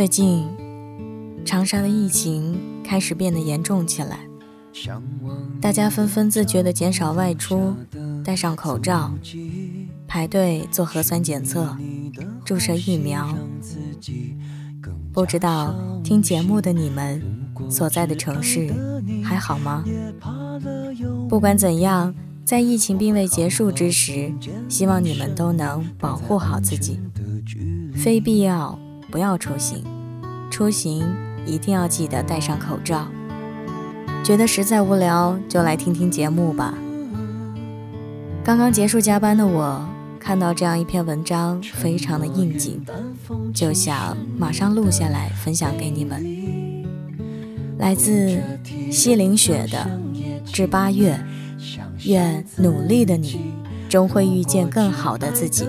最近，长沙的疫情开始变得严重起来，大家纷纷自觉地减少外出，戴上口罩，排队做核酸检测，注射疫苗。不知道听节目的你们所在的城市还好吗？不管怎样，在疫情并未结束之时，希望你们都能保护好自己，非必要。不要出行，出行一定要记得戴上口罩。觉得实在无聊，就来听听节目吧。刚刚结束加班的我，看到这样一篇文章，非常的应景，就想马上录下来分享给你们。来自西岭雪的《至八月》，愿努力的你，终会遇见更好的自己。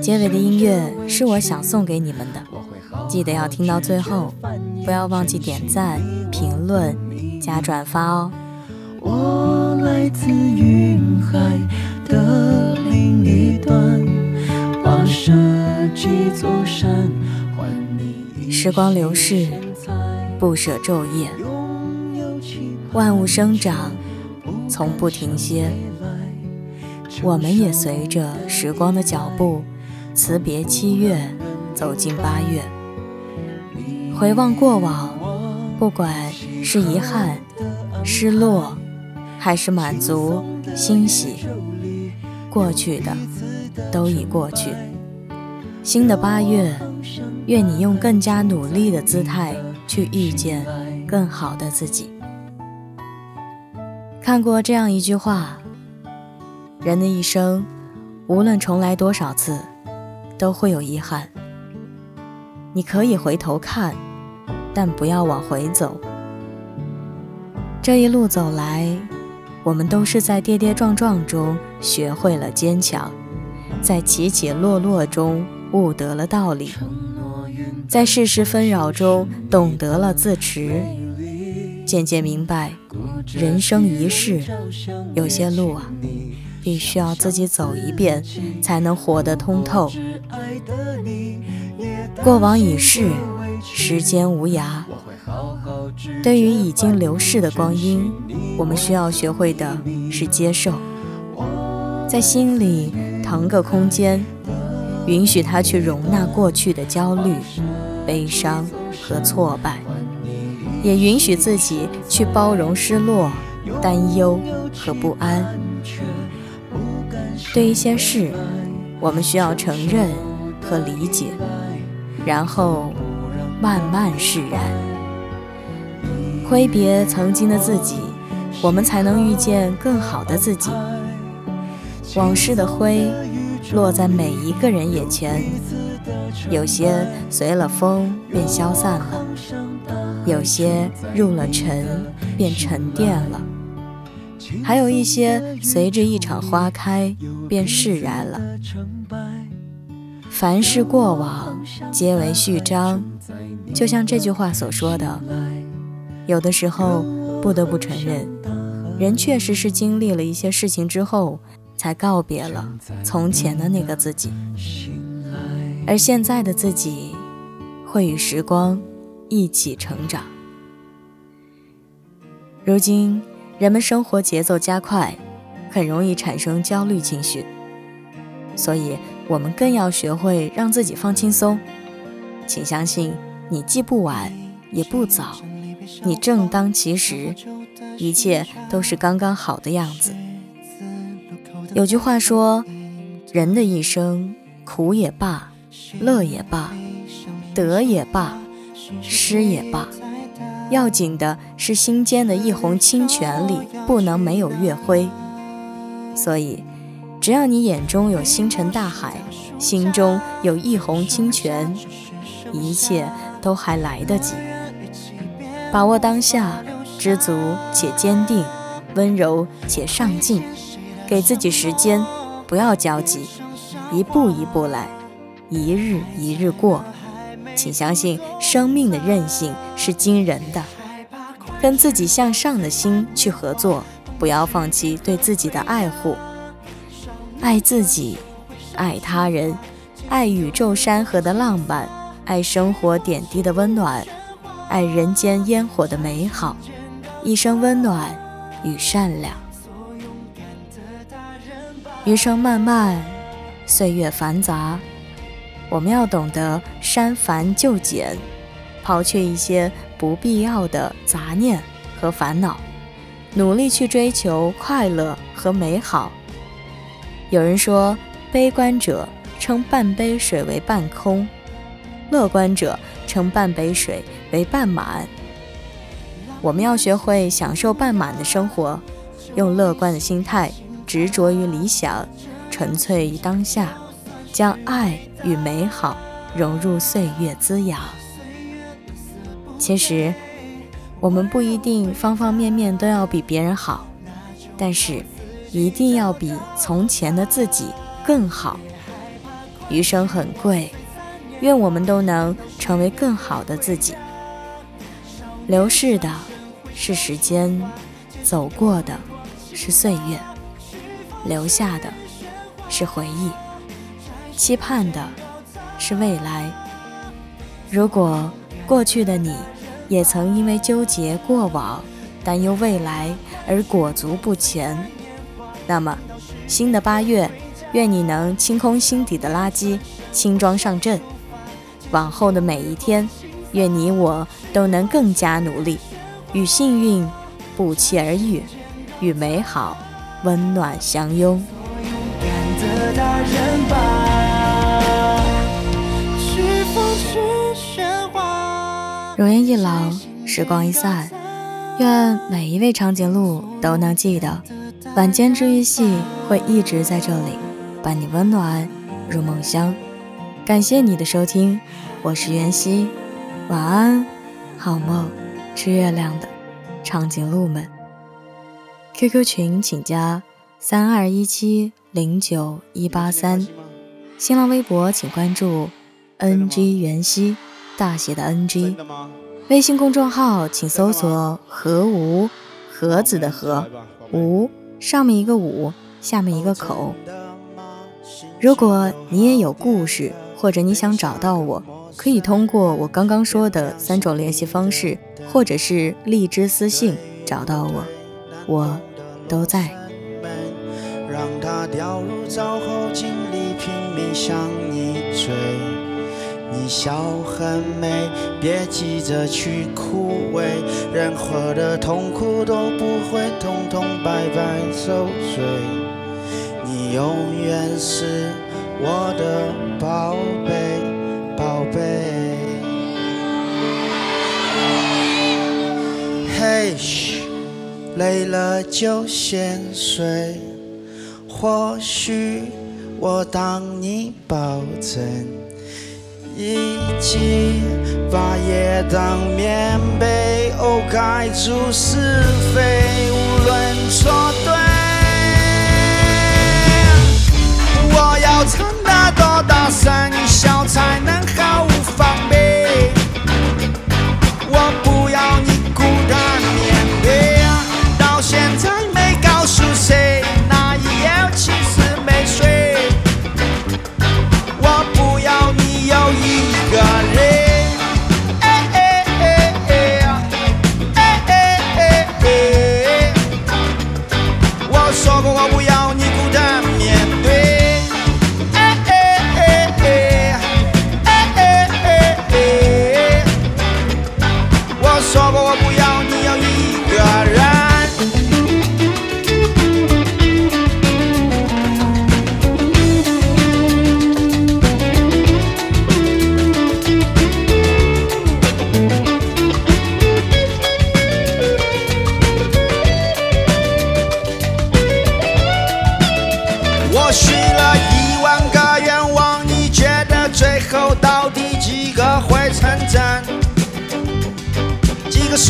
结尾的音乐是我想送给你们的，记得要听到最后，不要忘记点赞、评论、加转发哦。我来自云海的另一端，跋涉几座山还你。时光流逝，不舍昼夜，万物生长，从不停歇。我们也随着时光的脚步，辞别七月，走进八月。回望过往，不管是遗憾、失落，还是满足、欣喜，过去的都已过去。新的八月，愿你用更加努力的姿态去遇见更好的自己。看过这样一句话。人的一生，无论重来多少次，都会有遗憾。你可以回头看，但不要往回走。这一路走来，我们都是在跌跌撞撞中学会了坚强，在起起落落中悟得了道理，在世事纷扰中懂得了自持，渐渐明白，人生一世，有些路啊。必须要自己走一遍，才能活得通透。过往已逝，时间无涯。对于已经流逝的光阴，我们需要学会的是接受，在心里腾个空间，允许它去容纳过去的焦虑、悲伤和挫败，也允许自己去包容失落、担忧和不安。对一些事，我们需要承认和理解，然后慢慢释然，挥别曾经的自己，我们才能遇见更好的自己。往事的灰落在每一个人眼前，有些随了风便消散了，有些入了尘便沉淀了。还有一些随着一场花开便释然了。凡事过往皆为序章，就像这句话所说的，有的时候不得不承认，人确实是经历了一些事情之后，才告别了从前的那个自己，而现在的自己会与时光一起成长。如今。人们生活节奏加快，很容易产生焦虑情绪，所以我们更要学会让自己放轻松。请相信，你既不晚也不早，你正当其时，一切都是刚刚好的样子。有句话说，人的一生，苦也罢，乐也罢，得也罢，失也罢。要紧的是心间的一泓清泉里不能没有月辉，所以，只要你眼中有星辰大海，心中有一泓清泉，一切都还来得及。把握当下，知足且坚定，温柔且上进，给自己时间，不要焦急，一步一步来，一日一日过。请相信，生命的韧性是惊人的。跟自己向上的心去合作，不要放弃对自己的爱护。爱自己，爱他人，爱宇宙山河的浪漫，爱生活点滴的温暖，爱人间烟火的美好，一生温暖与善良。余生漫漫，岁月繁杂，我们要懂得删繁就简，抛却一些不必要的杂念和烦恼，努力去追求快乐和美好。有人说，悲观者称半杯水为半空，乐观者称半杯水为半满。我们要学会享受半满的生活，用乐观的心态。执着于理想，纯粹于当下，将爱与美好融入岁月滋养。其实，我们不一定方方面面都要比别人好，但是一定要比从前的自己更好。余生很贵，愿我们都能成为更好的自己。流逝的是时间，走过的是岁月。留下的是回忆，期盼的是未来。如果过去的你也曾因为纠结过往、担忧未来而裹足不前，那么新的八月，愿你能清空心底的垃圾，轻装上阵。往后的每一天，愿你我都能更加努力，与幸运不期而遇，与美好。温暖相拥。容颜一老，时光一散，愿每一位长颈鹿都能记得，晚间治愈系会一直在这里，伴你温暖入梦乡。感谢你的收听，我是袁熙，晚安，好梦，吃月亮的长颈鹿们。QQ 群请加三二一七零九一八三，新浪微博请关注 NG 袁熙大写的 NG，微信公众号请搜索何无盒子的盒无上面一个五下面一个口。如果你也有故事，或者你想找到我，可以通过我刚刚说的三种联系方式，或者是荔枝私信找到我，我。都在。让它掉入沼后，尽力拼命向你追。你笑很美，别急着去枯萎，任何的痛苦都不会通通白白受罪。你永远是我的宝贝，宝贝。嘿，嘘。累了就先睡，或许我当你抱枕，一起把夜当棉被，哦，盖住是非，无论错对。我要唱得多大声，你笑才能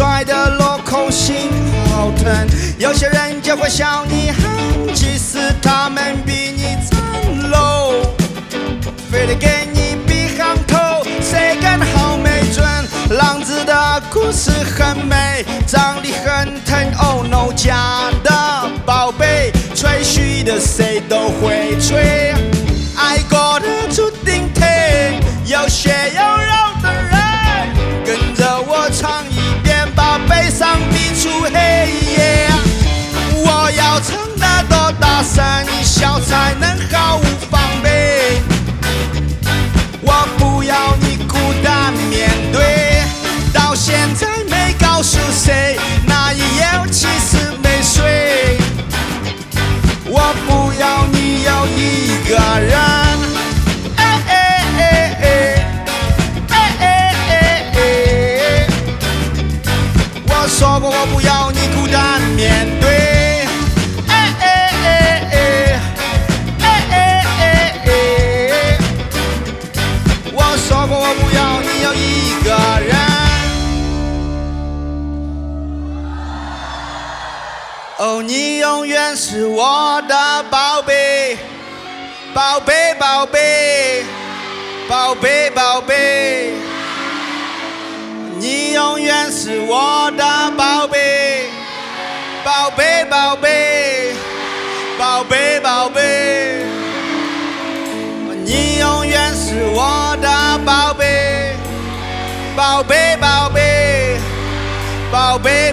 帅的落空心好疼，有些人就会笑你憨，其实他们比你残漏，非得给你比行头，谁更好没准。浪子的故事很美，长得很疼，Oh no，假的宝贝，吹嘘的谁都会吹，to hate. 是我的宝贝宝贝宝贝宝贝宝贝。你永远是我的宝贝宝贝宝贝宝贝宝贝。你永远是我的宝贝宝贝宝贝宝贝。